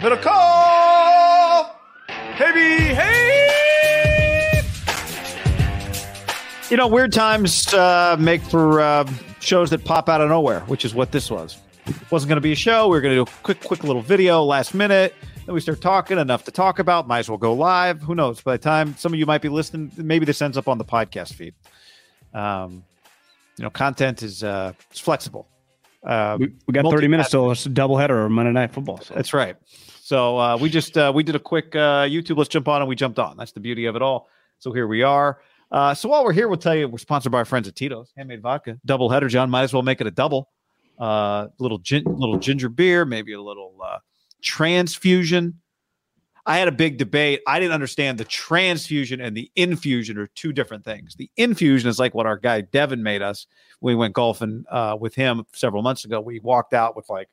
Better call! Hey, hey! You know, weird times uh, make for uh, shows that pop out of nowhere, which is what this was. It wasn't going to be a show. We were going to do a quick, quick little video last minute. Then we start talking, enough to talk about. Might as well go live. Who knows? By the time some of you might be listening, maybe this ends up on the podcast feed. Um, you know, content is uh, it's flexible. Uh, we, we got 30 minutes till it's a doubleheader or Monday Night Football. So. That's right. So uh, we just uh, we did a quick uh, YouTube. Let's jump on and we jumped on. That's the beauty of it all. So here we are. Uh, so while we're here, we'll tell you we're sponsored by our friends at Tito's Handmade Vodka Double Header. John might as well make it a double. Uh, little gin- little ginger beer, maybe a little uh, transfusion. I had a big debate. I didn't understand the transfusion and the infusion are two different things. The infusion is like what our guy Devin made us. We went golfing uh, with him several months ago. We walked out with like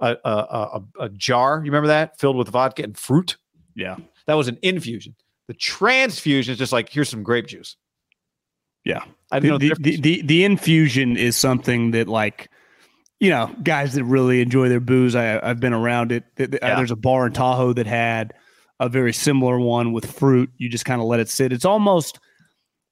a, a, a, a jar. You remember that filled with vodka and fruit? Yeah, that was an infusion. The transfusion is just like here's some grape juice. Yeah, I the, know the, the, the, the infusion is something that like you know guys that really enjoy their booze. I, I've been around it. Uh, yeah. There's a bar in Tahoe that had a very similar one with fruit. You just kind of let it sit. It's almost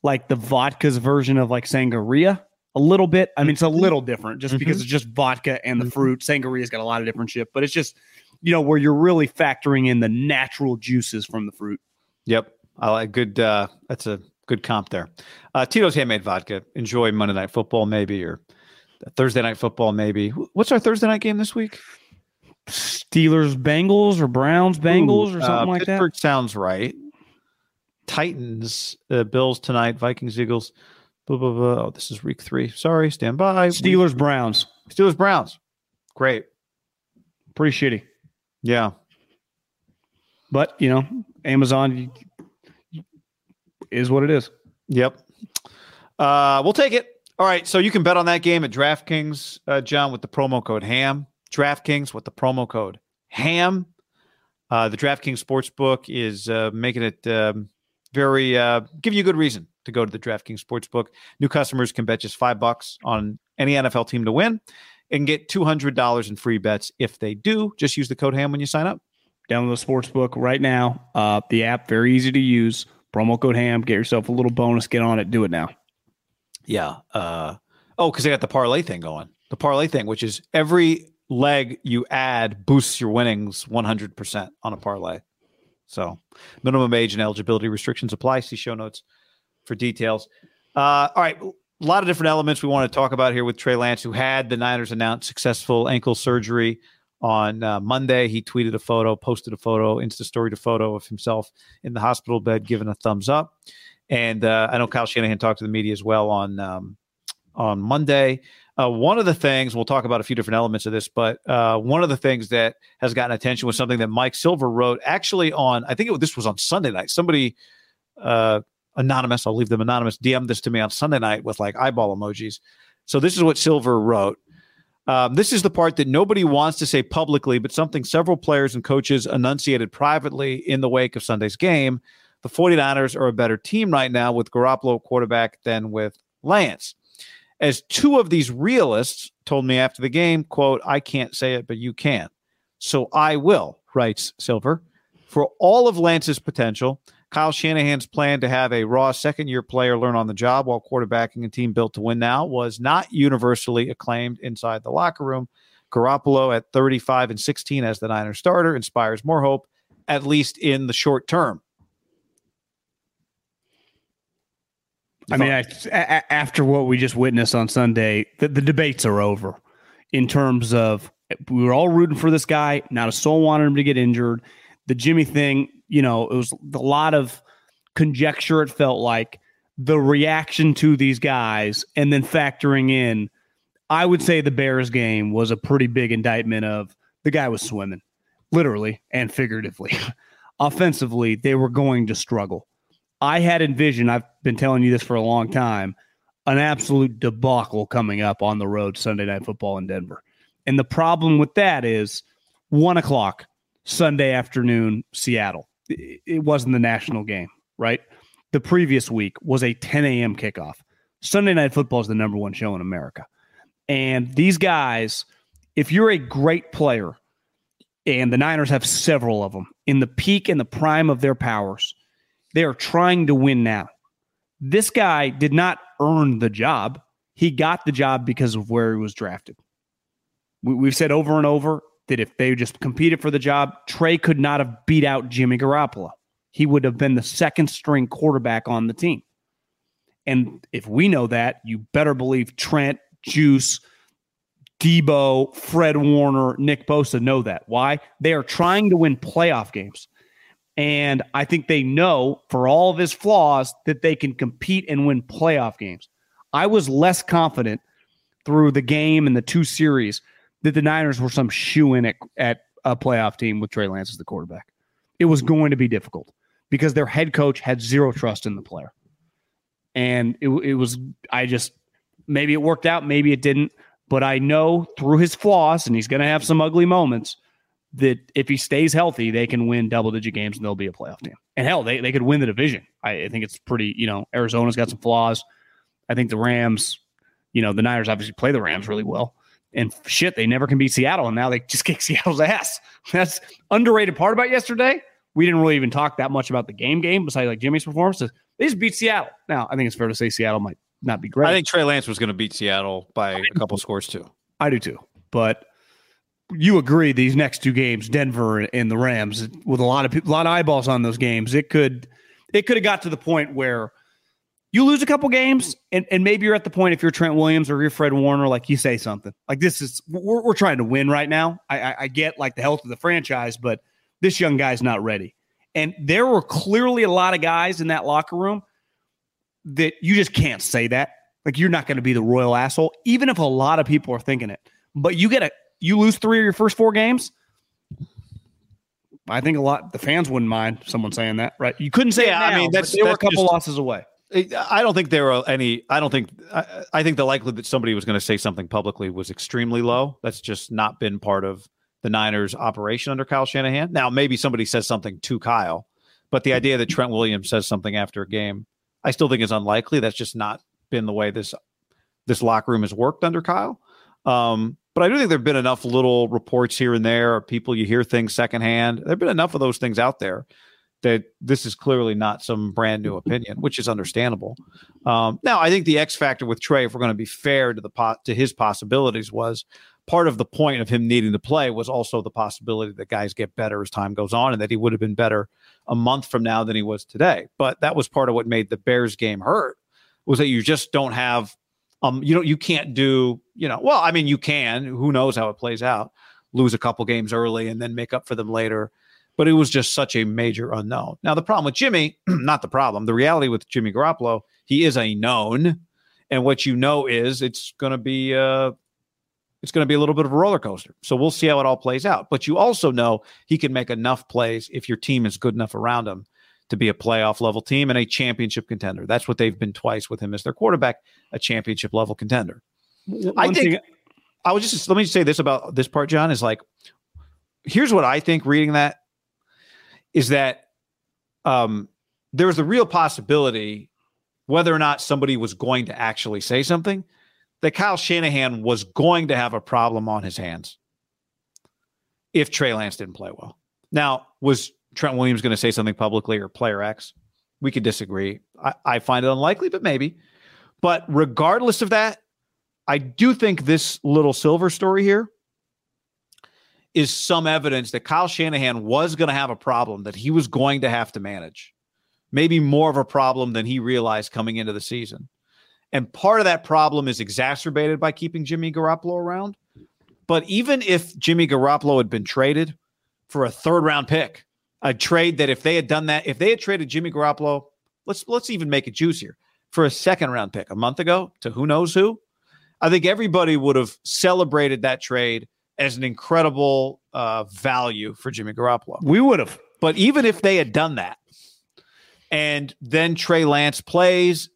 like the vodka's version of like sangria a little bit. I mean, it's a mm-hmm. little different just mm-hmm. because it's just vodka and the mm-hmm. fruit. Sangria's got a lot of different shit, but it's just, you know, where you're really factoring in the natural juices from the fruit. Yep. I like good. Uh, that's a good comp there. Uh, Tito's handmade vodka. Enjoy Monday Night Football, maybe, or Thursday Night Football, maybe. What's our Thursday night game this week? Steelers, Bengals, or Browns, Bengals, Ooh, or something uh, like Pittsburgh that. Sounds right. Titans, uh, Bills tonight. Vikings, Eagles. Blah, blah, blah. Oh, this is week three. Sorry, stand by. Steelers, Browns. Steelers, Browns. Great. Pretty shitty. Yeah. But, you know, Amazon is what it is. Yep. Uh, we'll take it. All right. So you can bet on that game at DraftKings, uh, John, with the promo code HAM. DraftKings with the promo code HAM. Uh, the DraftKings Sportsbook is uh, making it um, very, uh, give you a good reason to go to the DraftKings Sportsbook. New customers can bet just five bucks on any NFL team to win and get $200 in free bets if they do. Just use the code HAM when you sign up. Download the Sportsbook right now. Uh, the app, very easy to use. Promo code HAM. Get yourself a little bonus. Get on it. Do it now. Yeah. Uh, oh, because they got the parlay thing going. The parlay thing, which is every leg you add boosts your winnings 100% on a parlay. So, minimum age and eligibility restrictions apply. See show notes for details. Uh, all right, a lot of different elements we want to talk about here with Trey Lance, who had the Niners announce successful ankle surgery on uh, Monday. He tweeted a photo, posted a photo, Insta story to photo of himself in the hospital bed, giving a thumbs up. And uh, I know Kyle Shanahan talked to the media as well on um, on Monday. Uh, one of the things we'll talk about a few different elements of this, but uh, one of the things that has gotten attention was something that Mike Silver wrote actually on. I think it, this was on Sunday night. Somebody uh, anonymous, I'll leave them anonymous, DM this to me on Sunday night with like eyeball emojis. So this is what Silver wrote. Um, this is the part that nobody wants to say publicly, but something several players and coaches enunciated privately in the wake of Sunday's game. The 49ers are a better team right now with Garoppolo quarterback than with Lance as two of these realists told me after the game, quote, I can't say it, but you can. So I will, writes Silver. For all of Lance's potential, Kyle Shanahan's plan to have a raw second year player learn on the job while quarterbacking a team built to win now was not universally acclaimed inside the locker room. Garoppolo at 35 and 16 as the Niners starter inspires more hope, at least in the short term. I mean, after what we just witnessed on Sunday, the, the, debates are over in terms of we were all rooting for this guy. Not a soul wanted him to get injured. The Jimmy thing, you know, it was a lot of conjecture. It felt like the reaction to these guys, and then factoring in I would say the Bears game was a pretty big indictment of the guy was swimming, literally and figuratively. Offensively, they were going to struggle. I had envisioned, I've been telling you this for a long time, an absolute debacle coming up on the road Sunday night football in Denver. And the problem with that is one o'clock Sunday afternoon, Seattle. It wasn't the national game, right? The previous week was a 10 a.m. kickoff. Sunday night football is the number one show in America. And these guys, if you're a great player, and the Niners have several of them in the peak and the prime of their powers, they are trying to win now. This guy did not earn the job. He got the job because of where he was drafted. We, have said over and over that if they just competed for the job, Trey could not have beat out Jimmy Garoppolo. He would have been the second string quarterback on the team. And if we know that, you better believe Trent, Juice, Debo, Fred Warner, Nick Bosa know that. Why? They are trying to win playoff games. And I think they know, for all of his flaws, that they can compete and win playoff games. I was less confident through the game and the two series that the Niners were some shoe in at, at a playoff team with Trey Lance as the quarterback. It was going to be difficult because their head coach had zero trust in the player. And it, it was, I just, maybe it worked out, maybe it didn't. But I know through his flaws, and he's going to have some ugly moments, that if he stays healthy, they can win double digit games and they'll be a playoff team. And hell, they, they could win the division. I, I think it's pretty, you know, Arizona's got some flaws. I think the Rams, you know, the Niners obviously play the Rams really well. And shit, they never can beat Seattle. And now they just kick Seattle's ass. That's underrated part about yesterday. We didn't really even talk that much about the game game besides like Jimmy's performance. They just beat Seattle. Now, I think it's fair to say Seattle might not be great. I think Trey Lance was going to beat Seattle by a couple scores too. I do too. But you agree these next two games, Denver and the Rams, with a lot of a lot of eyeballs on those games, it could it could have got to the point where you lose a couple games, and, and maybe you're at the point if you're Trent Williams or you're Fred Warner, like you say something like this is we're, we're trying to win right now. I, I, I get like the health of the franchise, but this young guy's not ready. And there were clearly a lot of guys in that locker room that you just can't say that. Like you're not going to be the royal asshole, even if a lot of people are thinking it. But you get a you lose three of your first four games. I think a lot the fans wouldn't mind someone saying that, right? You couldn't say yeah, now, I mean, that's, they were a couple just, losses away. I don't think there are any. I don't think. I, I think the likelihood that somebody was going to say something publicly was extremely low. That's just not been part of the Niners' operation under Kyle Shanahan. Now, maybe somebody says something to Kyle, but the idea that Trent Williams says something after a game I still think is unlikely. That's just not been the way this this locker room has worked under Kyle. Um, but I do think there have been enough little reports here and there, people you hear things secondhand. There have been enough of those things out there that this is clearly not some brand new opinion, which is understandable. Um, now, I think the X factor with Trey, if we're going to be fair to the pot to his possibilities, was part of the point of him needing to play was also the possibility that guys get better as time goes on, and that he would have been better a month from now than he was today. But that was part of what made the Bears game hurt was that you just don't have um you know you can't do you know well I mean you can who knows how it plays out lose a couple games early and then make up for them later but it was just such a major unknown. Now the problem with Jimmy, not the problem, the reality with Jimmy Garoppolo, he is a known and what you know is it's going to be uh it's going to be a little bit of a roller coaster. So we'll see how it all plays out. But you also know he can make enough plays if your team is good enough around him to be a playoff level team and a championship contender. That's what they've been twice with him as their quarterback, a championship level contender. One I think thing- I would just let me just say this about this part, John, is like here's what I think reading that is that um there was a real possibility whether or not somebody was going to actually say something that Kyle Shanahan was going to have a problem on his hands if Trey Lance didn't play well. Now, was Trent Williams going to say something publicly or player X? We could disagree. I, I find it unlikely, but maybe. But regardless of that, I do think this little Silver story here is some evidence that Kyle Shanahan was going to have a problem that he was going to have to manage. Maybe more of a problem than he realized coming into the season. And part of that problem is exacerbated by keeping Jimmy Garoppolo around. But even if Jimmy Garoppolo had been traded for a third round pick, a trade that if they had done that, if they had traded Jimmy Garoppolo, let's let's even make it juicier for a second round pick a month ago to who knows who, I think everybody would have celebrated that trade as an incredible uh, value for Jimmy Garoppolo. We would have. But even if they had done that, and then Trey Lance plays,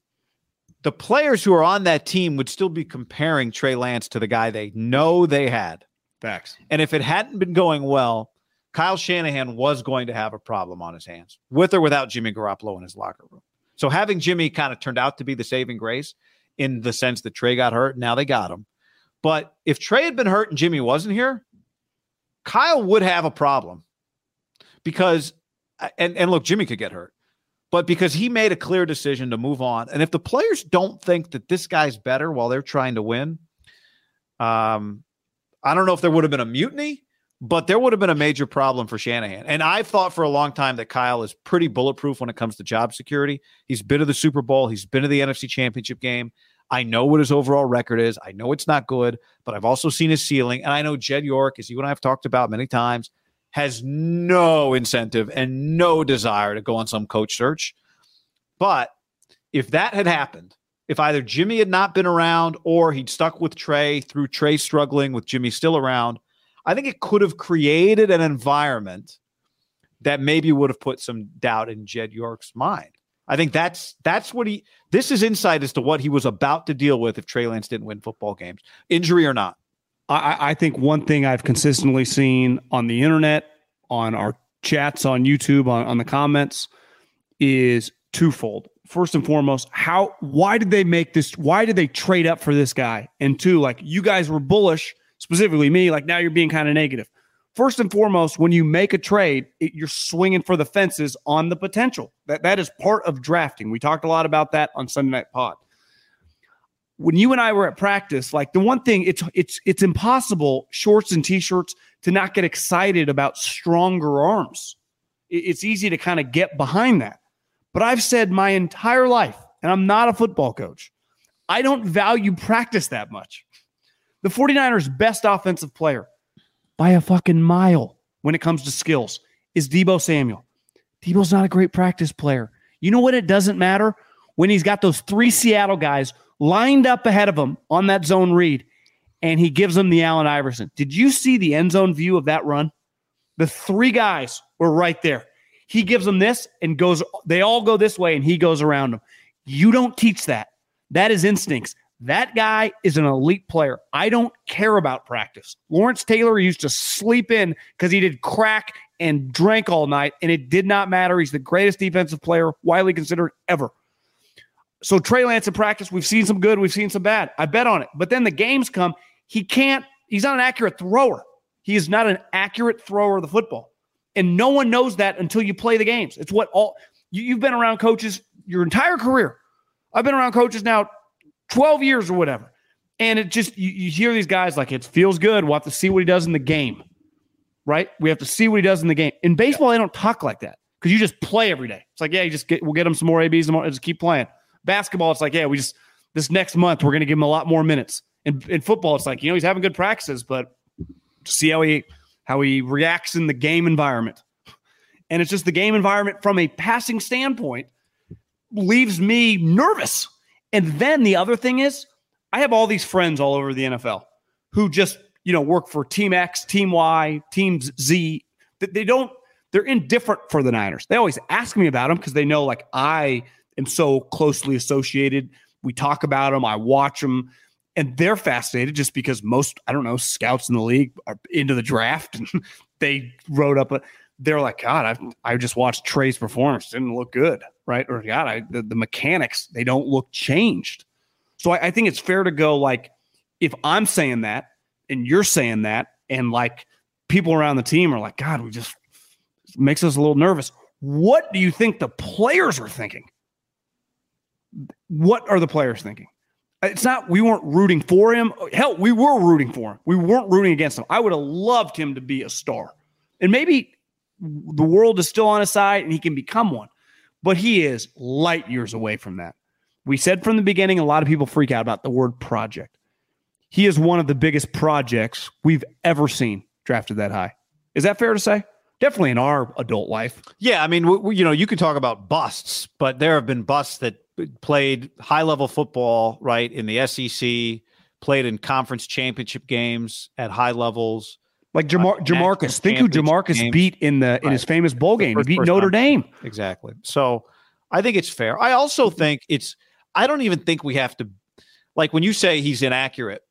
the players who are on that team would still be comparing Trey Lance to the guy they know they had. Facts. And if it hadn't been going well, Kyle Shanahan was going to have a problem on his hands, with or without Jimmy Garoppolo in his locker room. So having Jimmy kind of turned out to be the saving grace in the sense that Trey got hurt. Now they got him. But if Trey had been hurt and Jimmy wasn't here, Kyle would have a problem because, and, and look, Jimmy could get hurt, but because he made a clear decision to move on. And if the players don't think that this guy's better while they're trying to win, um, I don't know if there would have been a mutiny, but there would have been a major problem for Shanahan. And I've thought for a long time that Kyle is pretty bulletproof when it comes to job security. He's been to the Super Bowl, he's been to the NFC Championship game. I know what his overall record is. I know it's not good, but I've also seen his ceiling. And I know Jed York, as you and I have talked about many times, has no incentive and no desire to go on some coach search. But if that had happened, if either Jimmy had not been around or he'd stuck with Trey through Trey struggling with Jimmy still around, I think it could have created an environment that maybe would have put some doubt in Jed York's mind. I think that's that's what he. This is insight as to what he was about to deal with if Trey Lance didn't win football games, injury or not. I, I think one thing I've consistently seen on the internet, on our chats on YouTube, on, on the comments, is twofold. First and foremost, how why did they make this? Why did they trade up for this guy? And two, like you guys were bullish, specifically me. Like now you're being kind of negative first and foremost, when you make a trade, it, you're swinging for the fences on the potential. That that is part of drafting. We talked a lot about that on Sunday Night Pod. When you and I were at practice, like the one thing, it's it's it's impossible shorts and t-shirts to not get excited about stronger arms. It, it's easy to kind of get behind that. But I've said my entire life, and I'm not a football coach, I don't value practice that much. The 49ers' best offensive player by a fucking mile when it comes to skills is Debo Samuel. Debo's not a great practice player. You know what? It doesn't matter when he's got those three Seattle guys lined up ahead of him on that zone read, and he gives them the Allen Iverson. Did you see the end zone view of that run? The three guys were right there. He gives them this and goes, they all go this way, and he goes around them. You don't teach that. That is instincts. That guy is an elite player. I don't care about practice. Lawrence Taylor used to sleep in because he did crack and drank all night, and it did not matter. He's the greatest defensive player, widely considered ever. So Trey Lance in practice, we've seen some good, we've seen some bad. I bet on it. But then the games come, he can't, he's not an accurate thrower. He is not an accurate thrower of the football. And no one knows that until you play the games. It's what all you, you've been around coaches your entire career. I've been around coaches now 12 years or whatever. And it just, you, you hear these guys like it feels good. We'll have to see what he does in the game, right? We have to see what he does in the game. In baseball, yeah. they don't talk like that because you just play every day. It's like, yeah, you just get, we'll get him some more ABs and just keep playing. Basketball, it's like, yeah, we just, this next month, we're going to give him a lot more minutes. In, in football, it's like, you know, he's having good practices, but see how he, how he reacts in the game environment. And it's just the game environment from a passing standpoint leaves me nervous and then the other thing is, I have all these friends all over the NFL who just, you know, work for Team X, Team Y, Team Z. They don't, they're indifferent for the Niners. They always ask me about them because they know, like, I am so closely associated. We talk about them, I watch them, and they're fascinated just because most, I don't know, scouts in the league are into the draft and they wrote up a, they're like, God, I I just watched Trey's performance. Didn't look good, right? Or God, I, the, the mechanics they don't look changed. So I, I think it's fair to go like, if I'm saying that and you're saying that, and like people around the team are like, God, we just makes us a little nervous. What do you think the players are thinking? What are the players thinking? It's not we weren't rooting for him. Hell, we were rooting for him. We weren't rooting against him. I would have loved him to be a star. And maybe the world is still on his side and he can become one. But he is light years away from that. We said from the beginning, a lot of people freak out about the word project. He is one of the biggest projects we've ever seen drafted that high. Is that fair to say? Definitely in our adult life. Yeah, I mean, you know, you could talk about busts, but there have been busts that played high level football, right, in the SEC, played in conference championship games at high levels. Like Jamar- uh, JaMarcus, think who JaMarcus beat in the in right. his famous bowl game. He beat Notre Dame. Exactly. So I think it's fair. I also think it's. I don't even think we have to, like when you say he's inaccurate.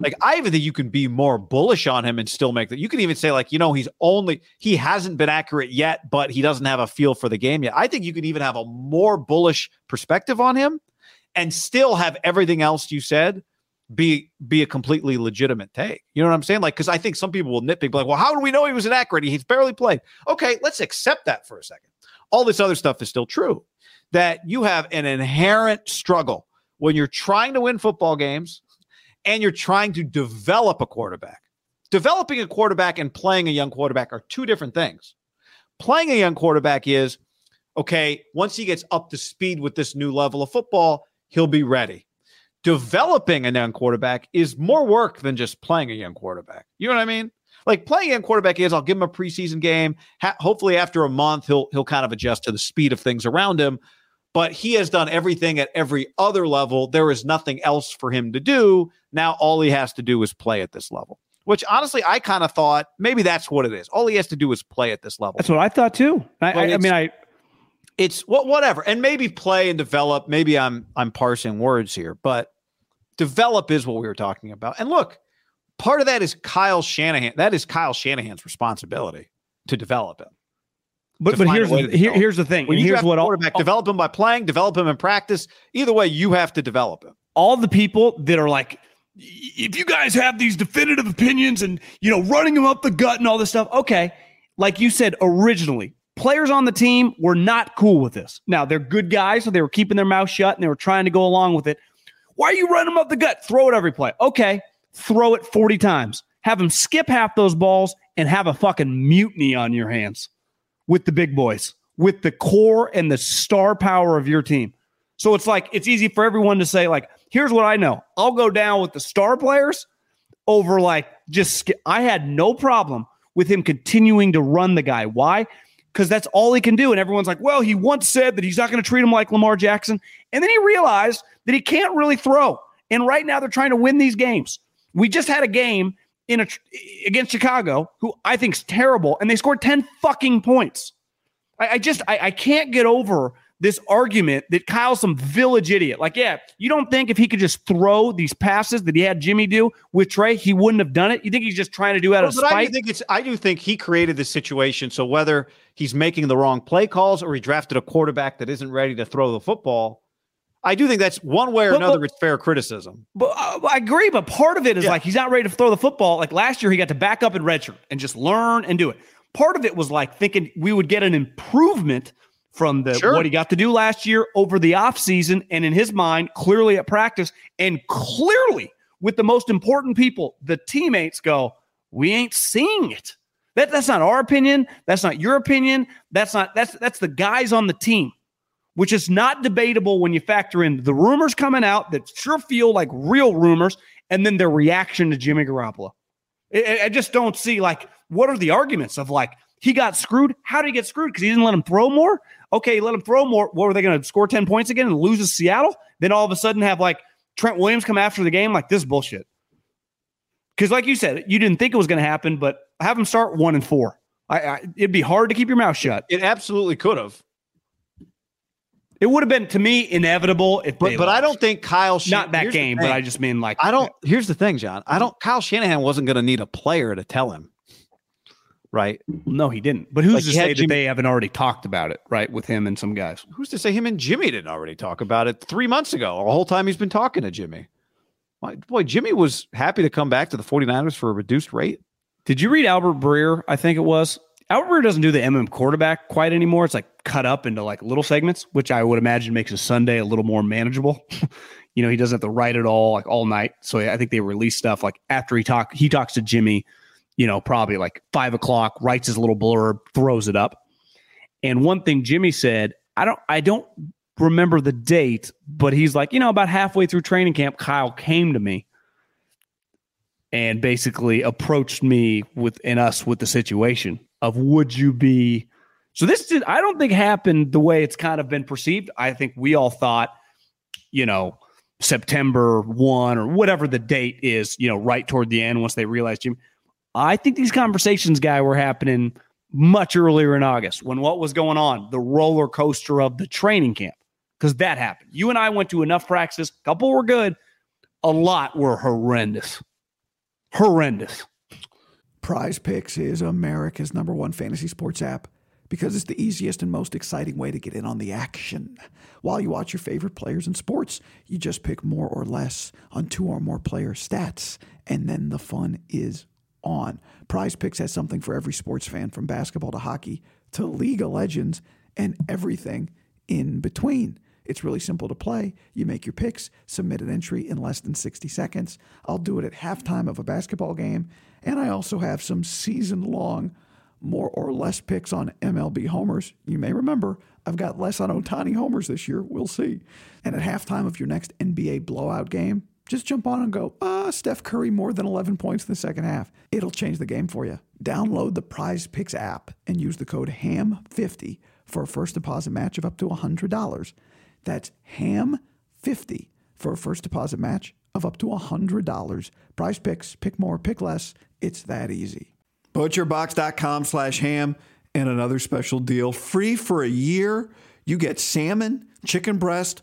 Like I even think you can be more bullish on him and still make that. You can even say like you know he's only he hasn't been accurate yet, but he doesn't have a feel for the game yet. I think you can even have a more bullish perspective on him and still have everything else you said be be a completely legitimate take. You know what I'm saying? Like, because I think some people will nitpick, like, well, how do we know he was inaccurate? He's barely played. Okay, let's accept that for a second. All this other stuff is still true. That you have an inherent struggle when you're trying to win football games and you're trying to develop a quarterback. Developing a quarterback and playing a young quarterback are two different things. Playing a young quarterback is okay, once he gets up to speed with this new level of football, he'll be ready developing a young quarterback is more work than just playing a young quarterback. You know what I mean? Like playing a young quarterback is, I'll give him a preseason game. Ha- hopefully, after a month, he'll he'll kind of adjust to the speed of things around him. But he has done everything at every other level. There is nothing else for him to do. Now, all he has to do is play at this level. Which honestly, I kind of thought maybe that's what it is. All he has to do is play at this level. That's what I thought too. I, I, I mean, I it's what whatever, and maybe play and develop. Maybe I'm I'm parsing words here, but develop is what we were talking about. And look, part of that is Kyle Shanahan. That is Kyle Shanahan's responsibility to develop him. But but here's the, here, here's the thing. When and here's what quarterback all, develop him by playing, develop him in practice. Either way, you have to develop him. All the people that are like, if you guys have these definitive opinions and you know running them up the gut and all this stuff, okay. Like you said originally, players on the team were not cool with this. Now they're good guys, so they were keeping their mouth shut and they were trying to go along with it. Why are you running them up the gut? Throw it every play. Okay, throw it 40 times. Have them skip half those balls and have a fucking mutiny on your hands with the big boys, with the core and the star power of your team. So it's like, it's easy for everyone to say, like, here's what I know. I'll go down with the star players over like just, I had no problem with him continuing to run the guy. Why? Because that's all he can do. And everyone's like, well, he once said that he's not going to treat him like Lamar Jackson. And then he realized that he can't really throw. And right now they're trying to win these games. We just had a game in a against Chicago, who I think is terrible, and they scored 10 fucking points. I, I just I, I can't get over this argument that Kyle's some village idiot. Like, yeah, you don't think if he could just throw these passes that he had Jimmy do with Trey, he wouldn't have done it? You think he's just trying to do out well, of spite? I do think it's I do think he created this situation. So whether he's making the wrong play calls or he drafted a quarterback that isn't ready to throw the football, I do think that's one way or but, another. But, it's fair criticism. But uh, I agree. But part of it is yeah. like he's not ready to throw the football. Like last year, he got to back up in redshirt and just learn and do it. Part of it was like thinking we would get an improvement from the sure. what he got to do last year over the offseason and in his mind clearly at practice and clearly with the most important people the teammates go we ain't seeing it that, that's not our opinion that's not your opinion that's not that's that's the guys on the team which is not debatable when you factor in the rumors coming out that sure feel like real rumors, and then their reaction to Jimmy Garoppolo. I, I just don't see like what are the arguments of like he got screwed. How did he get screwed? Because he didn't let him throw more. Okay, let them throw more. What were they going to score ten points again and lose to Seattle? Then all of a sudden have like Trent Williams come after the game like this bullshit. Because like you said, you didn't think it was going to happen, but have him start one and four. I, I, it'd be hard to keep your mouth shut. It absolutely could have. It would have been to me inevitable if but, but I don't think Kyle Shan- not that game, but I just mean like I don't here's the thing, John. I don't Kyle Shanahan wasn't going to need a player to tell him. Right? No, he didn't. But who's like to say Jimmy, that they haven't already talked about it, right? With him and some guys. Who's to say him and Jimmy didn't already talk about it three months ago? The whole time he's been talking to Jimmy. Boy, Jimmy was happy to come back to the 49ers for a reduced rate. Did you read Albert Breer? I think it was. Albert Breer doesn't do the MM quarterback quite anymore. It's like cut up into like little segments, which I would imagine makes a Sunday a little more manageable. you know, he doesn't have to write it all like all night. So I think they release stuff like after he talk, he talks to Jimmy, you know, probably like five o'clock, writes his little blurb, throws it up. And one thing Jimmy said, I don't, I don't remember the date, but he's like, you know, about halfway through training camp, Kyle came to me and basically approached me with and us with the situation of would you be so this did I don't think happened the way it's kind of been perceived. I think we all thought, you know, September 1 or whatever the date is, you know, right toward the end once they realized Jimmy. I think these conversations, guy, were happening much earlier in August when what was going on, the roller coaster of the training camp, because that happened. You and I went to enough practices. A couple were good, a lot were horrendous. Horrendous. Prize Picks is America's number one fantasy sports app because it's the easiest and most exciting way to get in on the action. While you watch your favorite players in sports, you just pick more or less on two or more player stats, and then the fun is on. Prize Picks has something for every sports fan from basketball to hockey to League of Legends and everything in between. It's really simple to play. You make your picks, submit an entry in less than 60 seconds. I'll do it at halftime of a basketball game, and I also have some season long more or less picks on MLB homers. You may remember I've got less on Ohtani homers this year. We'll see. And at halftime of your next NBA blowout game, just jump on and go, ah, Steph Curry more than 11 points in the second half. It'll change the game for you. Download the Prize Picks app and use the code HAM50 for a first deposit match of up to $100. That's HAM50 for a first deposit match of up to $100. Prize Picks, pick more, pick less. It's that easy. Butcherbox.com slash ham and another special deal. Free for a year. You get salmon, chicken breast,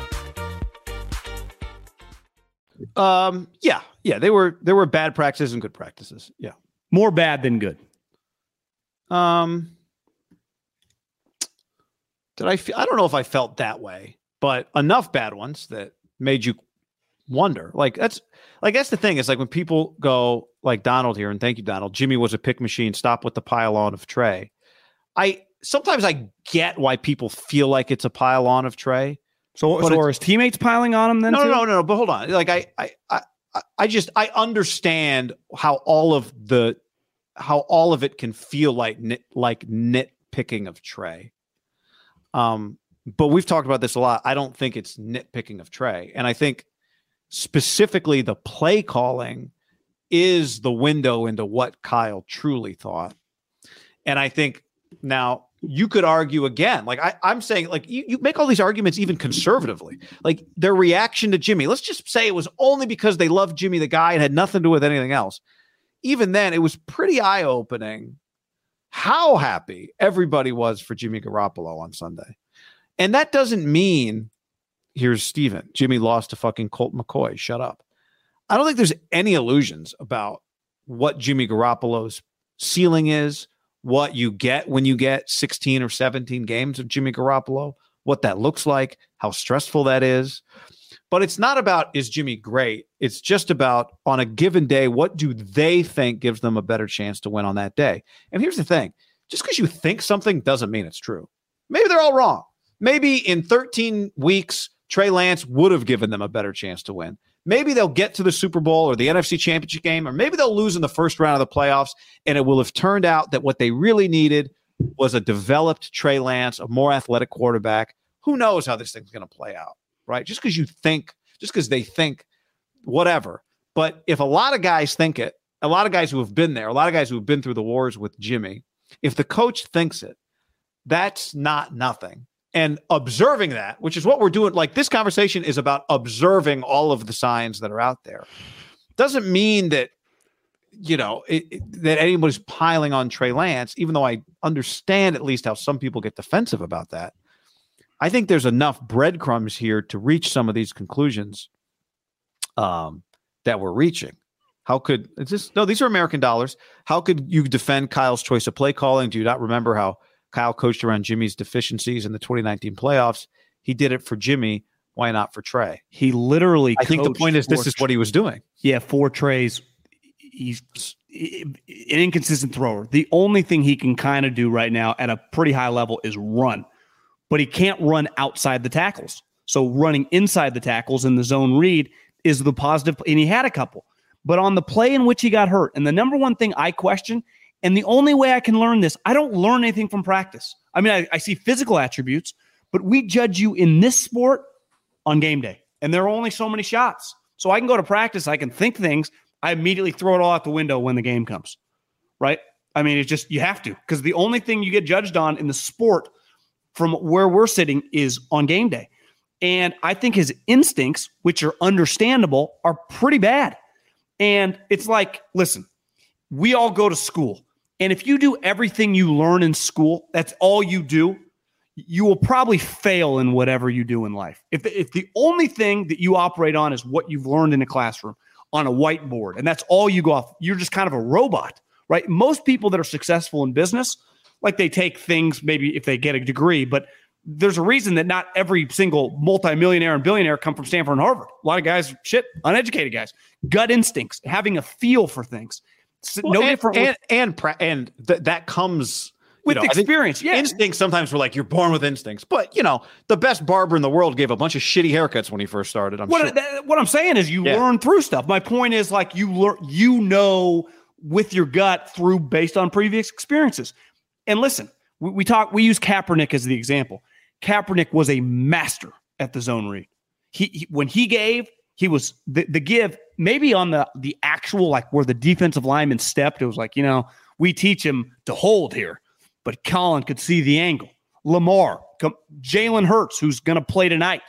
Um, yeah, yeah, they were there were bad practices and good practices. Yeah, more bad than good. Um, did I? Feel, I don't know if I felt that way, but enough bad ones that made you wonder. Like that's like that's the thing. Is like when people go like Donald here, and thank you, Donald. Jimmy was a pick machine. Stop with the pile on of Trey. I sometimes I get why people feel like it's a pile on of Trey. So, so are his teammates piling on him then? No, no, no, no, But hold on. Like I, I, I, I just I understand how all of the how all of it can feel like nit, like nitpicking of Trey. Um, but we've talked about this a lot. I don't think it's nitpicking of Trey, and I think specifically the play calling is the window into what Kyle truly thought. And I think now you could argue again. Like I, am saying, like you, you make all these arguments even conservatively. Like their reaction to Jimmy, let's just say it was only because they loved Jimmy the guy and had nothing to do with anything else. even then, it was pretty eye opening how happy everybody was for Jimmy Garoppolo on Sunday. And that doesn't mean, here's Steven, Jimmy lost to fucking Colt McCoy. Shut up. I don't think there's any illusions about what Jimmy Garoppolo's ceiling is, what you get when you get 16 or 17 games of Jimmy Garoppolo, what that looks like, how stressful that is. But it's not about is Jimmy great? It's just about on a given day, what do they think gives them a better chance to win on that day? And here's the thing just because you think something doesn't mean it's true. Maybe they're all wrong. Maybe in 13 weeks, Trey Lance would have given them a better chance to win. Maybe they'll get to the Super Bowl or the NFC Championship game, or maybe they'll lose in the first round of the playoffs, and it will have turned out that what they really needed was a developed Trey Lance, a more athletic quarterback. Who knows how this thing's going to play out? right? Just because you think, just because they think, whatever. But if a lot of guys think it, a lot of guys who have been there, a lot of guys who have been through the wars with Jimmy, if the coach thinks it, that's not nothing. And observing that, which is what we're doing, like this conversation is about observing all of the signs that are out there, doesn't mean that you know it, it, that anybody's piling on Trey Lance. Even though I understand at least how some people get defensive about that, I think there's enough breadcrumbs here to reach some of these conclusions um, that we're reaching. How could is this? No, these are American dollars. How could you defend Kyle's choice of play calling? Do you not remember how Kyle coached around Jimmy's deficiencies in the 2019 playoffs? He did it for Jimmy. Why not for Trey? He literally. I think the point is this is what he was doing. Yeah, for Trey's. He's an inconsistent thrower. The only thing he can kind of do right now at a pretty high level is run but he can't run outside the tackles. So running inside the tackles in the zone read is the positive, and he had a couple. But on the play in which he got hurt, and the number one thing I question, and the only way I can learn this, I don't learn anything from practice. I mean, I, I see physical attributes, but we judge you in this sport on game day, and there are only so many shots. So I can go to practice, I can think things, I immediately throw it all out the window when the game comes, right? I mean, it's just you have to because the only thing you get judged on in the sport from where we're sitting is on game day. And I think his instincts, which are understandable, are pretty bad. And it's like, listen, we all go to school. And if you do everything you learn in school, that's all you do, you will probably fail in whatever you do in life. If, if the only thing that you operate on is what you've learned in a classroom on a whiteboard, and that's all you go off, you're just kind of a robot, right? Most people that are successful in business like they take things maybe if they get a degree, but there's a reason that not every single multimillionaire and billionaire come from Stanford and Harvard. A lot of guys, shit, uneducated guys, gut instincts, having a feel for things. Well, no and, different, and and and, and th- that comes with you know, experience. Yeah, instincts sometimes we're like you're born with instincts, but you know the best barber in the world gave a bunch of shitty haircuts when he first started. I'm what, sure. That, what I'm saying is you yeah. learn through stuff. My point is like you learn, you know, with your gut through based on previous experiences. And listen, we, we talk, we use Kaepernick as the example. Kaepernick was a master at the zone read. He, he when he gave, he was the, the give maybe on the the actual like where the defensive lineman stepped. It was like you know we teach him to hold here, but Colin could see the angle. Lamar, Jalen Hurts, who's going to play tonight.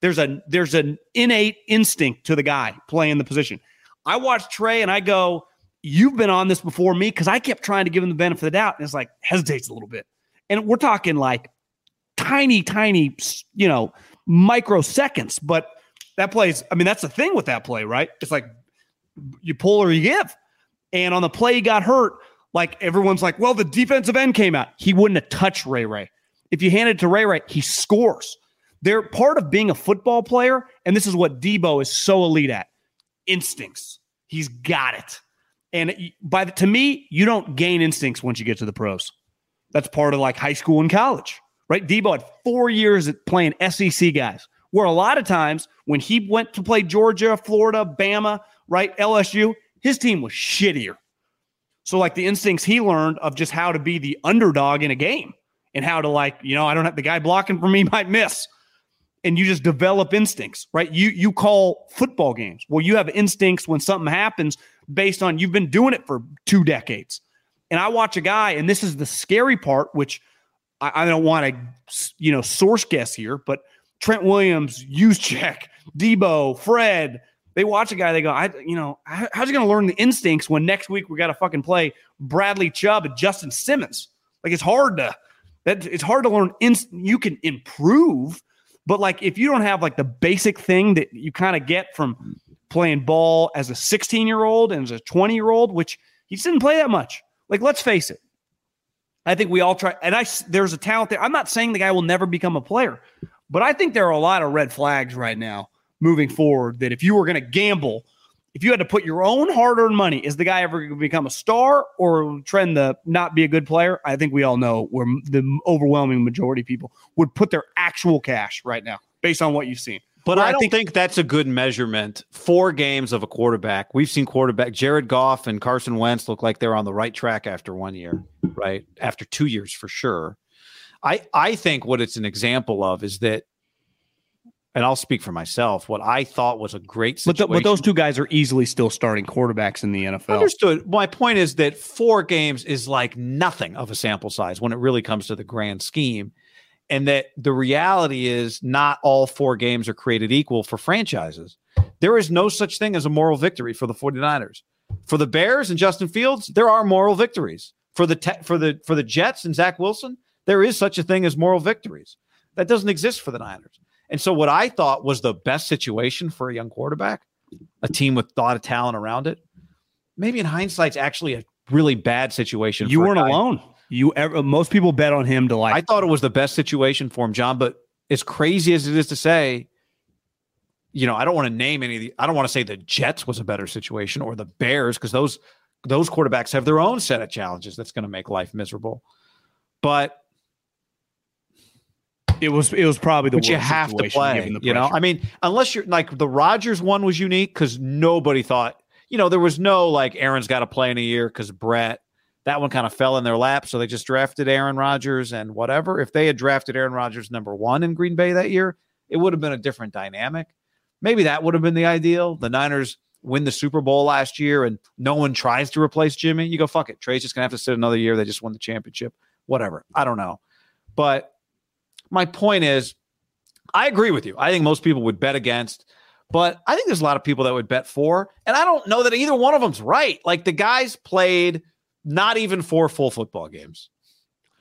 There's a there's an innate instinct to the guy playing the position. I watch Trey and I go, you've been on this before me because I kept trying to give him the benefit of the doubt. And it's like hesitates a little bit. And we're talking like tiny, tiny, you know, microseconds. But that plays, I mean, that's the thing with that play, right? It's like you pull or you give. And on the play he got hurt, like everyone's like, well, the defensive end came out. He wouldn't have touched Ray Ray. If you hand it to Ray Ray, he scores. They're part of being a football player. And this is what Debo is so elite at instincts. He's got it. And by the, to me, you don't gain instincts once you get to the pros. That's part of like high school and college, right? Debo had four years at playing SEC guys, where a lot of times when he went to play Georgia, Florida, Bama, right, LSU, his team was shittier. So like the instincts he learned of just how to be the underdog in a game and how to like, you know, I don't have the guy blocking for me might miss. And you just develop instincts, right? You you call football games. Well, you have instincts when something happens based on you've been doing it for two decades. And I watch a guy, and this is the scary part, which I, I don't want to, you know, source guess here, but Trent Williams, Juszczyk, Debo, Fred, They watch a guy, they go, I, you know, how's he going to learn the instincts when next week we got to fucking play Bradley Chubb and Justin Simmons? Like it's hard to that it's hard to learn. Inst- you can improve, but like if you don't have like the basic thing that you kind of get from playing ball as a 16 year old and as a 20 year old, which he didn't play that much. Like let's face it, I think we all try. And I there's a talent there. I'm not saying the guy will never become a player, but I think there are a lot of red flags right now moving forward that if you were going to gamble if you had to put your own hard-earned money, is the guy ever going to become a star or trend to not be a good player? I think we all know where the overwhelming majority of people would put their actual cash right now, based on what you've seen. But I, I, don't think, think, that's a good measurement. Four games of a quarterback. We've seen quarterback Jared Goff and Carson Wentz look like they're on the right track after one year, right? After two years for sure. I I think what it's an example of is that and I'll speak for myself. What I thought was a great situation. But, the, but, those two guys are easily still starting quarterbacks in the NFL. Understood. My point is that four games is like nothing of a sample size when it really comes to the grand scheme. And that the reality is not all four games are created equal for franchises. There is no such thing as a moral victory for the 49ers. For the Bears and Justin Fields, there are moral victories. For the te- for the for the Jets and Zach Wilson, there is such a thing as moral victories. That doesn't exist for the Niners. And so, what I thought was the best situation for a young quarterback, a team with a lot of talent around it, maybe in hindsight, it's actually a really bad situation. You weren't alone. You ever, most people bet on him to like. I thought it was the best situation for him, John. But as crazy as it is to say, you know, I don't want to name any of the. I don't want to say the Jets was a better situation or the Bears because those those quarterbacks have their own set of challenges that's going to make life miserable. But it was it was probably the but you have to play. You know, I mean, unless you're like the Rodgers one was unique because nobody thought. You know, there was no like Aaron's got to play in a year because Brett. That one kind of fell in their lap, so they just drafted Aaron Rodgers and whatever. If they had drafted Aaron Rodgers number one in Green Bay that year, it would have been a different dynamic. Maybe that would have been the ideal. The Niners win the Super Bowl last year and no one tries to replace Jimmy. You go, fuck it. Trey's just gonna have to sit another year. They just won the championship. Whatever. I don't know. But my point is, I agree with you. I think most people would bet against, but I think there's a lot of people that would bet for. And I don't know that either one of them's right. Like the guys played not even four full football games.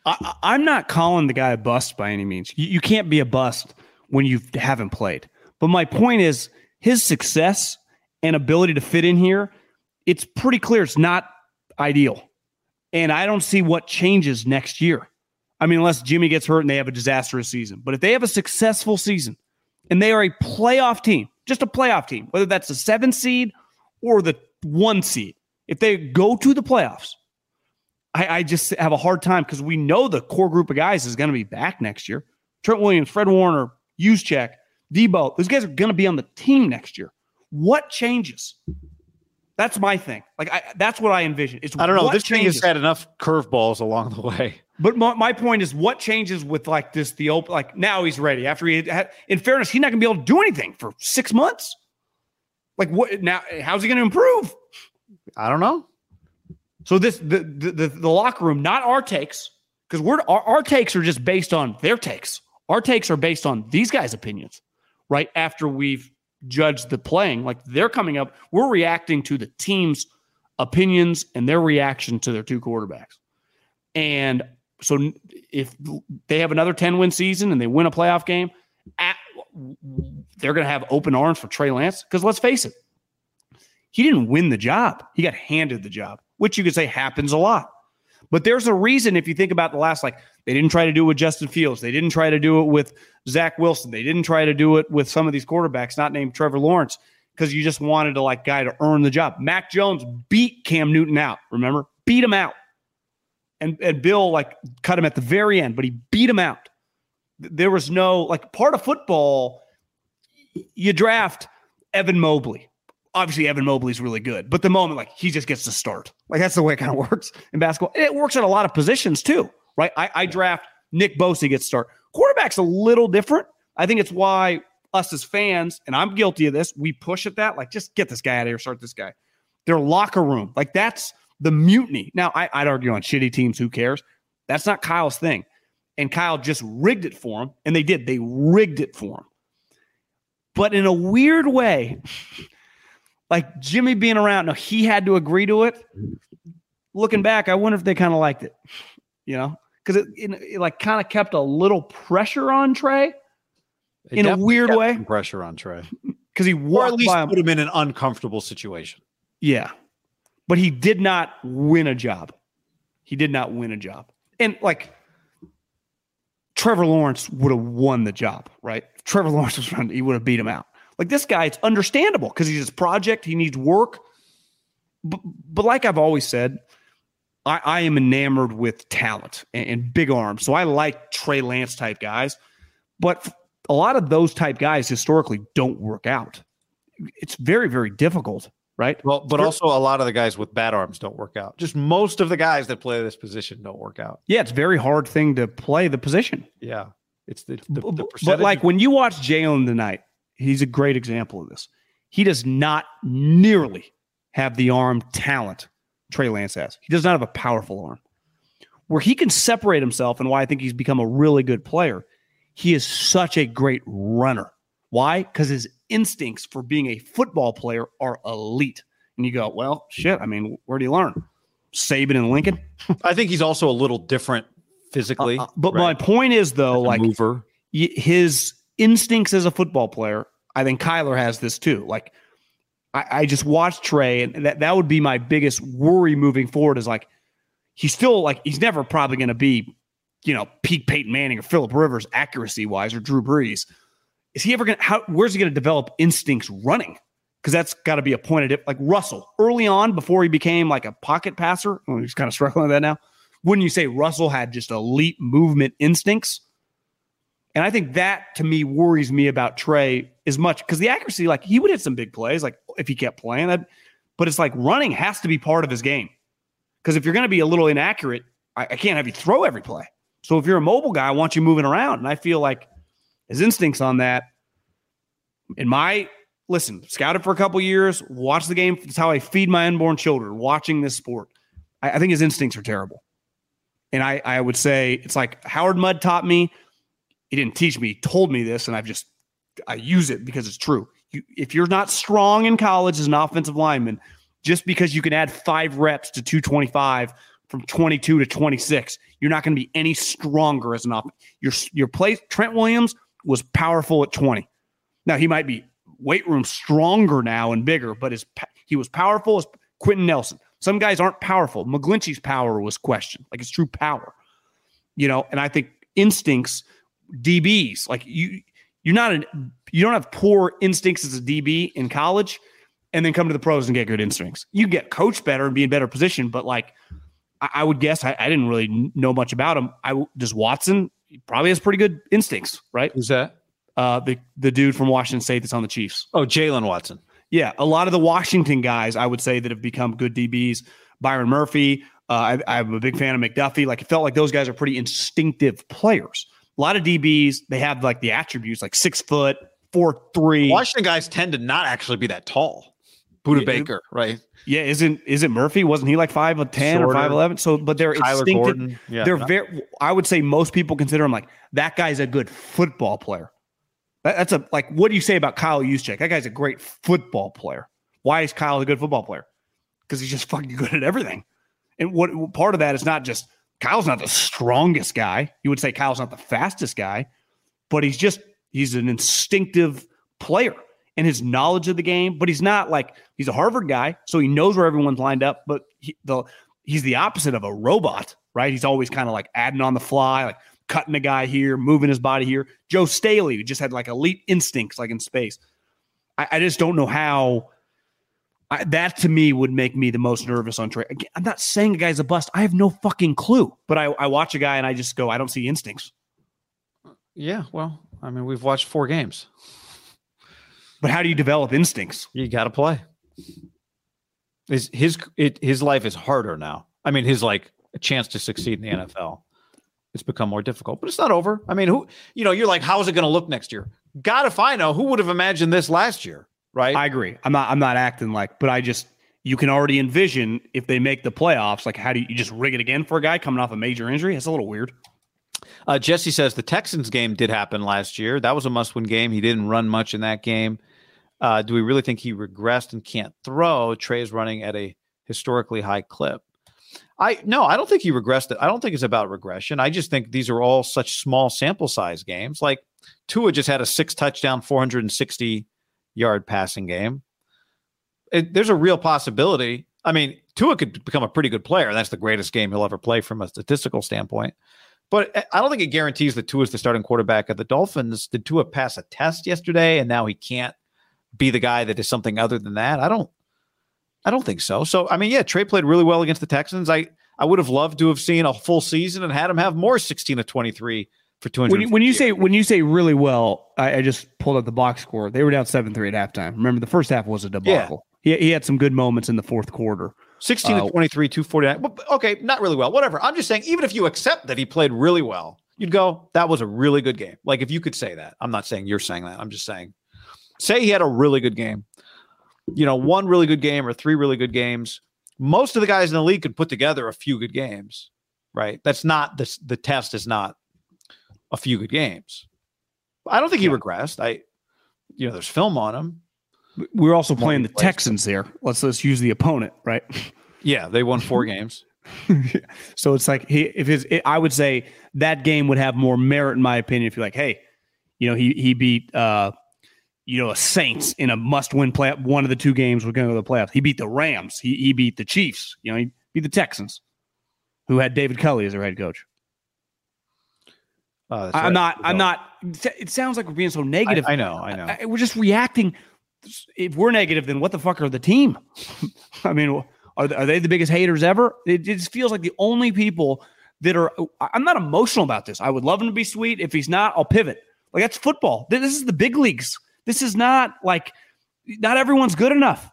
I, am not calling the guy a bust by any means. You, you can't be a bust when you haven't played. But my point is his success and ability to fit in here, it's pretty clear it's not ideal. And I don't see what changes next year. I mean, unless Jimmy gets hurt and they have a disastrous season. But if they have a successful season and they are a playoff team, just a playoff team, whether that's the seven seed or the one seed, if they go to the playoffs, I, I just have a hard time because we know the core group of guys is going to be back next year. Trent Williams, Fred Warner, Juszczyk, Deebo, those guys are going to be on the team next year. What changes? That's my thing. Like I, that's what I envision. It's I don't know. This changes. thing has had enough curveballs along the way. But my, my, point is, what changes with like this? The open, like now he's ready. After he had, in fairness, he's not going to be able to do anything for six months. Like what now? How's he going to improve? I don't know. So this the the, the, the locker room, not our takes, because we're our, our takes are just based on their takes. Our takes are based on these guys' opinions, right? After we've judged the playing, like they're coming up, we're reacting to the team's opinions and their reaction to their two quarterbacks. And so if they have another 10 win season and they win a playoff game, at, they're going to have open arms for Trey Lance. Because let's face it, he didn't win the job. He got handed the job, which you could say happens a lot. But there's a reason if you think about the last, like they didn't try to do it with Justin Fields. They didn't try to do it with Zach Wilson. They didn't try to do it with some of these quarterbacks, not named Trevor Lawrence, because you just wanted to like guy to earn the job. Mac Jones beat Cam Newton out. Remember, beat him out and, and Bill like cut him at the very end, but he beat him out. There was no like part of football. You draft Evan Mobley. Obviously, Evan Mobley's really good, but the moment like he just gets to start, like that's the way it kind of works in basketball. And it works at a lot of positions too, right? I, I draft Nick Bosa gets start. Quarterback's a little different. I think it's why us as fans, and I'm guilty of this, we push at that. Like, just get this guy out of here, start this guy. Their locker room, like that's the mutiny. Now, I, would argue on shitty teams, who cares? That's not Kyle's thing. And Kyle just rigged it for him. And they did. They rigged it for him. But in a weird way, Like Jimmy being around, no, he had to agree to it. Looking back, I wonder if they kind of liked it, you know, because it, it, it, like kind of kept a little pressure on Trey in a weird way. Pressure on Trey because he or at least put him in an uncomfortable situation. Yeah, but he did not win a job. He did not win a job, and like Trevor Lawrence would have won the job, right? If Trevor Lawrence was running, he would have beat him out. Like this guy, it's understandable because he's his project. He needs work. But, but like I've always said, I, I am enamored with talent and, and, big arms. So I like Trey Lance type guys. But a lot of those type guys historically don't work out. It's very, very difficult, right? Well, but also a lot of the guys with bad arms don't work out. Just most of the guys that play this position don't work out. Yeah, it's very hard thing to play the position. Yeah. It's the, the, the but like when you watch Jalen tonight, he's a great example of this. He does not nearly have the arm talent Trey Lance has. He does not have a powerful arm. Where he can separate himself and why I think he's become a really good player, he is such a great runner. Why? Because his instincts for being a football player are elite. And you go, well, shit. I mean, where do you learn? Saban and Lincoln. I think he's also a little different physically. Uh, uh, but right? my point is, though, like mover. his instincts as a football player, I think Kyler has this too. Like, I, I just watched Trey, and that, that would be my biggest worry moving forward is like, he's still like, he's never probably going to be, you know, peak Peyton Manning or Philip Rivers accuracy wise or Drew Brees. Is he ever going to, how, where's he going to develop instincts running? Because that's got to be a point of it. Like Russell, early on, before he became like a pocket passer, well, he's kind of struggling with that now. Wouldn't you say Russell had just elite movement instincts? And I think that to me worries me about Trey as much because the accuracy, like he would hit some big plays, like if he kept playing that. But it's like running has to be part of his game. Because if you're going to be a little inaccurate, I, I, can't have you throw every play. So if you're a mobile guy, I want you moving around. And I feel like his instincts on that, in my listen, scouted for a couple years, watch the game. It's how I feed my unborn children watching this sport. I, I think his instincts are terrible. And I, I would say it's like Howard Mudd taught me he didn't teach me, he told me this, and I've just I use it because it's true. You, if you're not strong in college as an offensive lineman, just because you can add five reps to 225 from 22 to 26, you're not going to be any stronger as an off. Your your play Trent Williams was powerful at 20. Now he might be weight room stronger now and bigger, but his he was powerful as Quenton Nelson. Some guys aren't powerful. McGlinchey's power was questioned, like his true power. You know, and I think instincts DBs. Like you, you're not an, you don't have poor instincts as a DB in college, and then come to the pros and get good instincts. You get coached better and be in better position, but like I, I would guess, I, I, didn't really know much about him. I does Watson probably has pretty good instincts, right? Who's that? Uh, the the dude from Washington State that's on the Chiefs. Oh, Jaylen Watson. Yeah, a lot of the Washington guys, I would say, that have become good DBs. Byron Murphy. Uh, I, I'm a big fan of McDuffie. Like it felt like those guys are pretty instinctive players a lot of DBs, they have like the attributes like six foot, four, three. Washington guys tend to not actually be that tall. Budda Baker, right? Yeah, isn't isn't Murphy? Wasn't he like five of ten Shorter. or five eleven? So, but they're Tyler instinctive. Gordon. Yeah, they're very. I would say most people consider him like that guy's a good football player. That, that's a like. What do you say about Kyle Juszczyk? That guy's a great football player. Why is Kyle a good football player? Because he's just fucking good at everything. And what part of that is not just Kyle's not the strongest guy. You would say Kyle's not the fastest guy, but he's just he's an instinctive player and his knowledge of the game. But he's not like he's a Harvard guy, so he knows where everyone's lined up. But he, the he's the opposite of a robot, right? He's always kind of like adding on the fly, like cutting a guy here, moving his body here. Joe Staley just had like elite instincts, like in space. I, I just don't know how I, that to me would make me the most nervous on Trey. I'm not saying a guy's a bust. I have no fucking clue. But I, I watch a guy and I just go, I don't see instincts. Yeah, well, I mean, we've watched four games. But how do you develop instincts? You got to play. His his it, his life is harder now. I mean, his like a chance to succeed in the NFL. It's become more difficult, but it's not over. I mean, who you know, you're like, how's it going to look next year? God, if I know, who would have imagined this last year? right? I agree. I'm not I'm not acting like, but I just you can already envision if they make the playoffs, like how do you, you just rig it again for a guy coming off a major injury? It's a little weird. Uh, Jesse says the Texans game did happen last year. That was a must-win game. He didn't run much in that game. Uh, do we really think he regressed and can't throw? Trey's running at a historically high clip. I no, I don't think he regressed it. I don't think it's about regression. I just think these are all such small sample size games. Like Tua just had a six touchdown, 460 yard passing game. It, there's a real possibility. I mean, Tua could become a pretty good player. That's the greatest game he'll ever play from a statistical standpoint. But eh, I don't think it guarantees that Tua is the starting quarterback of the Dolphins. Did Tua pass a test yesterday and now he can't be the guy that is something other than that? I don't I don't think so. So I mean, yeah, Trey played really well against the Texans. I I would have loved to have seen a full season and had him have more 16 to 23 for 200. When you, when you say when you say really well, I, I, just pulled up the box score. They were down seven three at halftime. Remember, the first half was a debacle. Yeah. He, he had some good moments in the fourth quarter. 16 uh, to 23, 249. Okay, not really well. Whatever. I'm just saying, even if you accept that he played really well, you'd go, that was a really good game. Like if you could say that. I'm not saying you're saying that. I'm just saying, say he had a really good game you know, one really good game or three really good games. Most of the guys in the league could put together a few good games, right? That's not the the test is not a few good games. I don't think he yeah. regressed. I, you know, there's film on him. We're also playing the Texans here. Let's let's use the opponent, right? Yeah, they won four games. so it's like he if his it, I would say that game would have more merit in my opinion if you're like, hey, you know, he he beat uh you know, a Saints in a must-win play. One of the two games we're going to go to the playoffs. He beat the Rams. He he beat the Chiefs. You know, he beat the Texans, who had David Culley as their head coach. Uh, I'm right. not. I'm not. It sounds like we're being so negative. I, I know. I know. I, we're just reacting. If we're negative, then what the fuck are the team? I mean, are are they the biggest haters ever? It, it just feels like the only people that are. I'm not emotional about this. I would love him to be sweet. If he's not, I'll pivot. Like that's football. This is the big leagues. This is not like not everyone's good enough.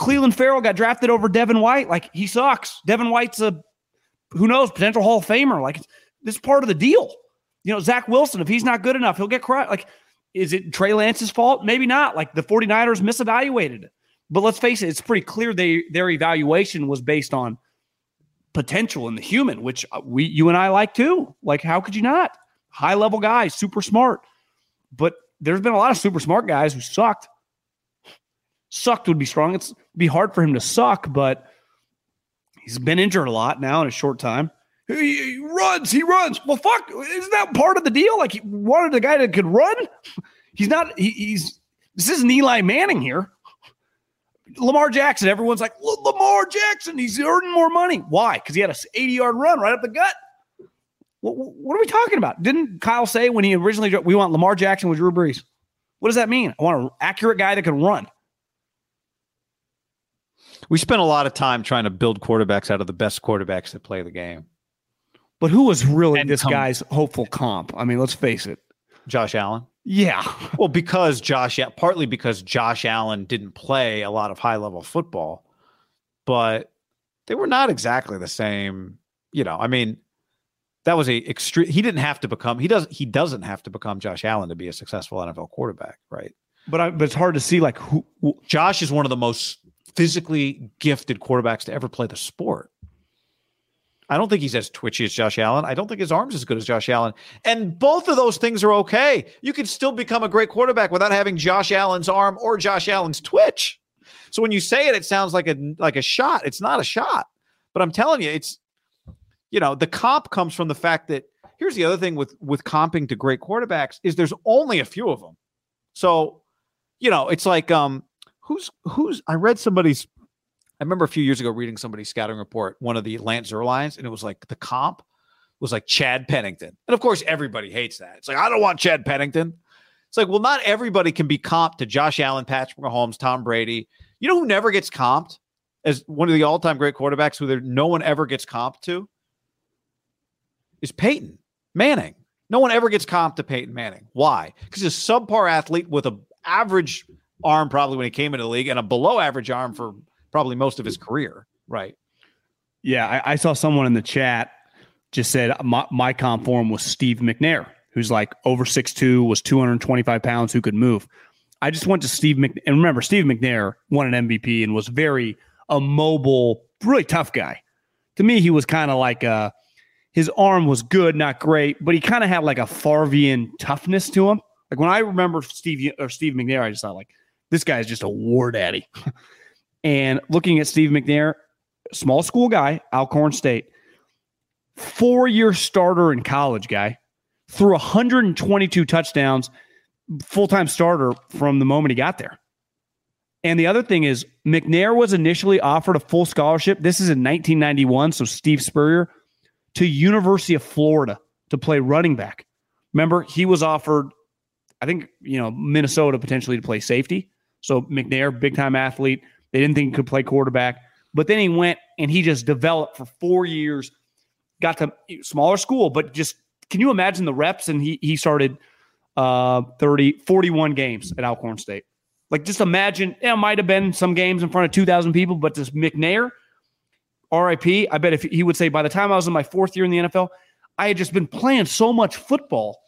Clelin Ferrell got drafted over Devin White. Like he sucks. Devin White's a who knows potential Hall of Famer. Like this is part of the deal. You know, Zach Wilson, if he's not good enough, he'll get crushed. Like, is it Trey Lance's fault? Maybe not. Like the 49ers misevaluated it. But let's face it, it's pretty clear they their evaluation was based on potential in the human, which uh, we you and I like too. Like, how could you not? High level guy, super smart. But there's been a lot of super smart guys who sucked. Sucked would be strong. It's be hard for him to suck, but he's been injured a lot now in a short time. He, he runs, he runs. Well, fuck, isn't that part of the deal? Like he wanted a guy that could run. He's not. He, he's this isn't Eli Manning here. Lamar Jackson. Everyone's like Lamar Jackson. He's earning more money. Why? Because he had a 80 yard run right up the gut. What, what, are we talking about? Didn't Kyle say when he originally we want Lamar Jackson with Drew Brees? What does that mean? I want an accurate guy that can run. We spent a lot of time trying to build quarterbacks out of the best quarterbacks that play the game. But who was really and this come, guy's hopeful comp? I mean, let's face it. Josh Allen. Yeah. well, because Josh, partly because Josh Allen didn't play a lot of high level football, but they were not exactly the same. You know, I mean, that was a extreme. He didn't have to become. He doesn't. He doesn't have to become Josh Allen to be a successful NFL quarterback, right? But I, but it's hard to see like who, who. Josh is one of the most physically gifted quarterbacks to ever play the sport. I don't think he's as twitchy as Josh Allen. I don't think his arm's as good as Josh Allen. And both of those things are okay. You can still become a great quarterback without having Josh Allen's arm or Josh Allen's twitch. So when you say it, it sounds like a like a shot. It's not a shot. But I'm telling you, it's you know, the comp comes from the fact that here's the other thing with with comping to great quarterbacks is there's only a few of them. So, you know, it's like um who's who's I read somebody's I remember a few years ago reading somebody's scouting report, one of the Lance Zierleins, and it was like the comp was like Chad Pennington. And of course, everybody hates that. It's like, I don't want Chad Pennington. It's like, well, not everybody can be comped to Josh Allen, Patrick Mahomes, Tom Brady. You know who never gets comped as one of the all-time great quarterbacks who there no one ever gets comped to? Is Peyton Manning. No one ever gets comped to Peyton Manning. Why? Because he's a subpar athlete with an average arm probably when he came into the league and a below average arm for probably most of his career. Right. Yeah, I, I saw someone in the chat just said my, my comp form was Steve McNair, who's like over 6'2, was 225 pounds, who could move. I just went to Steve McNair. And remember, Steve McNair won an MVP and was very a mobile, really tough guy. To me, he was kind of like a his arm was good, not great, but he kind of had like a Farvian toughness to him. Like when I remember Steve or Steve McNair, I just thought like This guy is just a war daddy. and looking at Steve McNair, small school guy, Alcorn State, four year starter in college guy, threw 122 touchdowns, full time starter from the moment he got there. And the other thing is, McNair was initially offered a full scholarship. This is in 1991. So Steve Spurrier to University of Florida to play running back. Remember, he was offered, I think, you know, Minnesota potentially to play safety. So McNair, big time athlete. They didn't think he could play quarterback. But then he went and he just developed for four years, got to smaller school, but just can you imagine the reps? And he he started uh 30, 41 games at Alcorn State. Like just imagine, it might have been some games in front of 2,000 people, but this McNair, RIP, I bet if he would say by the time I was in my fourth year in the NFL, I had just been playing so much football.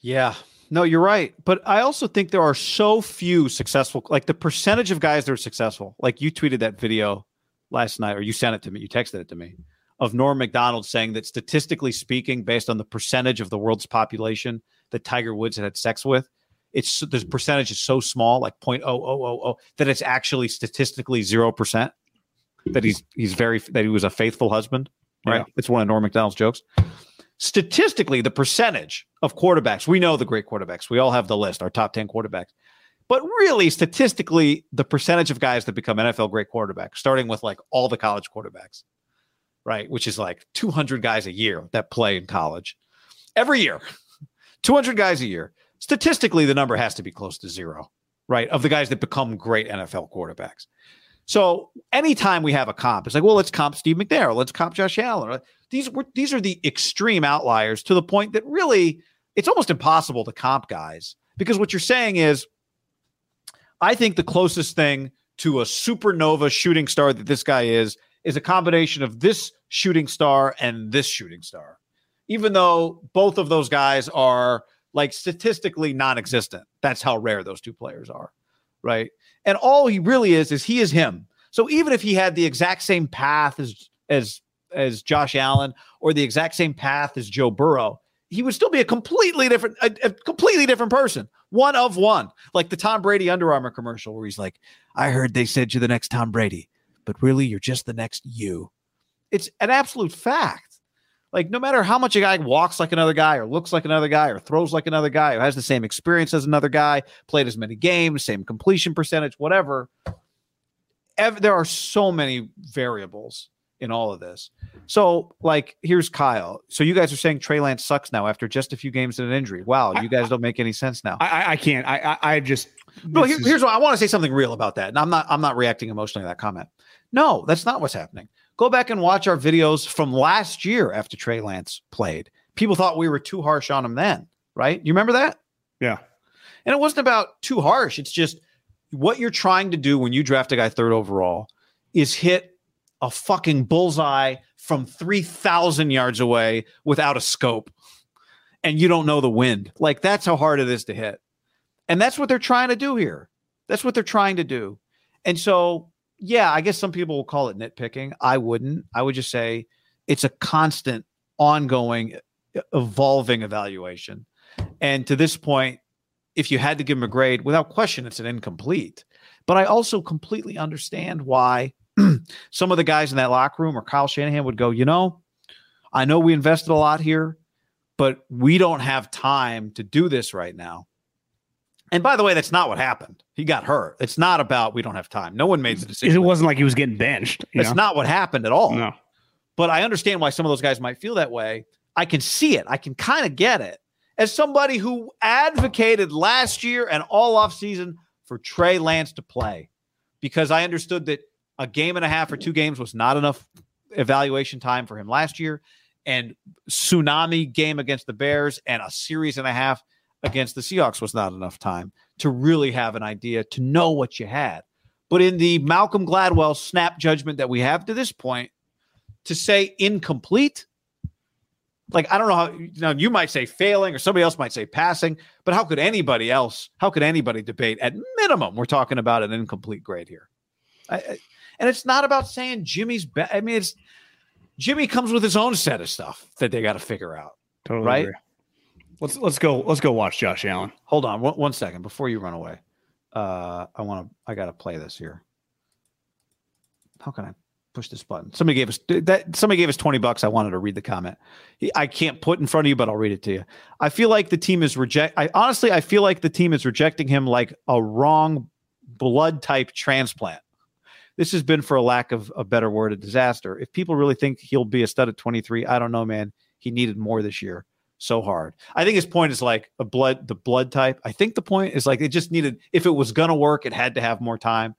Yeah. No, you're right. But I also think there are so few successful, like the percentage of guys that are successful. Like you tweeted that video last night, or you sent it to me, you texted it to me, of Norm Macdonald saying that statistically speaking, based on the percentage of the world's population that Tiger Woods had, had sex with, it's the percentage is so small, like 0.0000, that it's actually statistically zero percent. That he's he's very that he was a faithful husband, right? Yeah. It's one of Norm Macdonald's jokes. Statistically, the percentage of quarterbacks, we know the great quarterbacks. We all have the list, our top 10 quarterbacks. But really, statistically, the percentage of guys that become NFL great quarterbacks, starting with like all the college quarterbacks, right? Which is like 200 guys a year that play in college every year, 200 guys a year. Statistically, the number has to be close to zero, right? Of the guys that become great NFL quarterbacks. So anytime we have a comp, it's like, well, let's comp Steve McNair, let's comp Josh Allen. These were these are the extreme outliers to the point that really it's almost impossible to comp guys because what you're saying is I think the closest thing to a supernova shooting star that this guy is is a combination of this shooting star and this shooting star. Even though both of those guys are like statistically non-existent. That's how rare those two players are, right? And all he really is is he is him. So even if he had the exact same path as as as Josh Allen or the exact same path as Joe Burrow, he would still be a completely different, a, a, completely different person. One of one, like the Tom Brady Under Armour commercial, where he's like, "I heard they said you're the next Tom Brady, but really you're just the next you." It's an absolute fact. Like no matter how much a guy walks like another guy, or looks like another guy, or throws like another guy, or has the same experience as another guy, played as many games, same completion percentage, whatever. Ev- there are so many variables in all of this. So, like, here's Kyle. So you guys are saying Trey Lance sucks now after just a few games and an injury. Wow, you guys don't make any sense now. I, I can't. I, I, I just. No, here, is... here's what I want to say something real about that. And I'm not. I'm not reacting emotionally to that comment. No, that's not what's happening. Go back and watch our videos from last year after Trey Lance played. People thought we were too harsh on him then, right? You remember that? Yeah. And it wasn't about too harsh. It's just what you're trying to do when you draft a guy third overall is hit a fucking bullseye from 3,000 yards away without a scope and you don't know the wind. Like that's how hard it is to hit. And that's what they're trying to do here. That's what they're trying to do. And so, yeah, I guess some people will call it nitpicking. I wouldn't. I would just say it's a constant, ongoing, evolving evaluation. And to this point, if you had to give him a grade, without question, it's an incomplete. But I also completely understand why some of the guys in that locker room or Kyle Shanahan would go, you know, I know we invested a lot here, but we don't have time to do this right now. And by the way, that's not what happened. He got hurt. It's not about we don't have time. No one made the decision. It wasn't like he was getting benched. It's know? not what happened at all. No. But I understand why some of those guys might feel that way. I can see it. I can kind of get it. As somebody who advocated last year and all off season for Trey Lance to play, because I understood that a game and a half or two games was not enough evaluation time for him last year. And tsunami game against the Bears and a series and a half against the Seahawks was not enough time to really have an idea to know what you had. But in the Malcolm Gladwell snap judgment that we have to this point, to say incomplete, like I don't know how you you might say failing or somebody else might say passing, but how could anybody else? How could anybody debate? At minimum, we're talking about an incomplete grade here. I, and it's not about saying Jimmy's bad. I mean, it's Jimmy comes with his own set of stuff that they got to figure out. Totally right. Agree. Let's let's go. Let's go watch Josh Allen. Hold on one, one second before you run away. Uh, I want to. I got to play this here. How can I push this button? Somebody gave us that. Somebody gave us twenty bucks. I wanted to read the comment. I can't put in front of you, but I'll read it to you. I feel like the team is reject. I honestly, I feel like the team is rejecting him like a wrong blood type transplant. This has been, for a lack of a better word, a disaster. If people really think he'll be a stud at 23, I don't know, man. He needed more this year so hard. I think his point is like a blood, the blood type. I think the point is like it just needed, if it was going to work, it had to have more time,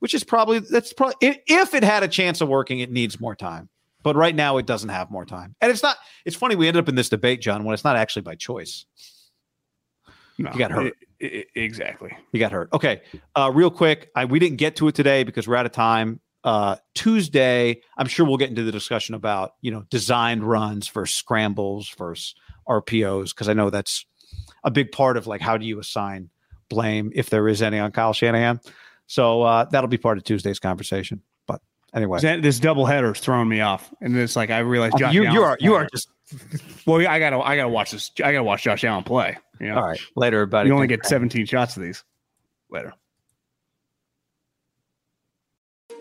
which is probably, that's probably, if it had a chance of working, it needs more time. But right now, it doesn't have more time. And it's not, it's funny, we ended up in this debate, John, when it's not actually by choice. No, you got hurt. It, it, exactly. You got hurt. Okay. Uh, real quick, I, we didn't get to it today because we're out of time uh, Tuesday, I'm sure we'll get into the discussion about you know designed runs versus scrambles versus RPOs because I know that's a big part of like how do you assign blame if there is any on Kyle Shanahan. So uh, that'll be part of Tuesday's conversation. But anyway, this double header is throwing me off, and it's like I realized Josh you, you are you are just well. I gotta I gotta watch this. I gotta watch Josh Allen play. You know? All right, later, buddy. You only get 17 shots of these. Later.